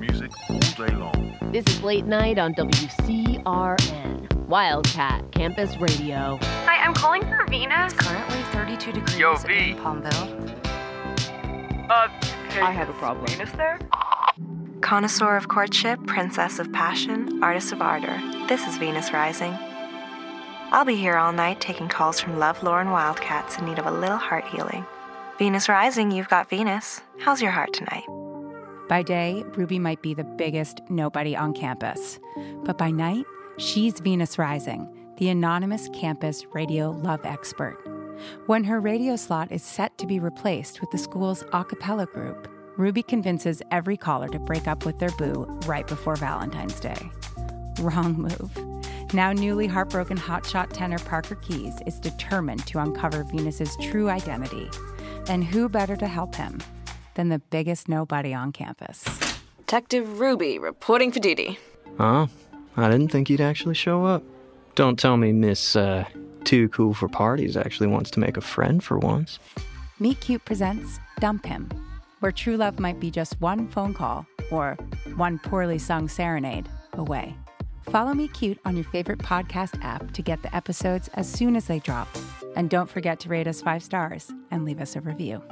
This is late night on WCRN, Wildcat Campus Radio. Hi, I'm calling for Venus. Currently 32 degrees Yo, V. in Palmville. Uh, hey, I have a problem. Venus there? Connoisseur of courtship, princess of passion, artist of ardor. This is Venus Rising. I'll be here all night taking calls from love-lorn wildcats in need of a little heart healing. Venus Rising, you've got Venus. How's your heart tonight? By day, Ruby might be the biggest nobody on campus. But by night, she's Venus Rising, the anonymous campus radio love expert. When her radio slot is set to be replaced with the school's a cappella group, Ruby convinces every caller to break up with their boo right before Valentine's Day. Wrong move. Now newly heartbroken hotshot tenor Parker Keys is determined to uncover Venus's true identity. And who better to help him than the biggest nobody on campus? Detective Ruby reporting for duty. Oh, I didn't think you'd actually show up. Don't tell me Miss uh, Too Cool for Parties actually wants to make a friend for once. Meet Cute presents Dump Him, where true love might be just one phone call or one poorly sung serenade away. Follow Meet Cute on your favorite podcast app to get the episodes as soon as they drop. And don't forget to rate us five stars and leave us a review.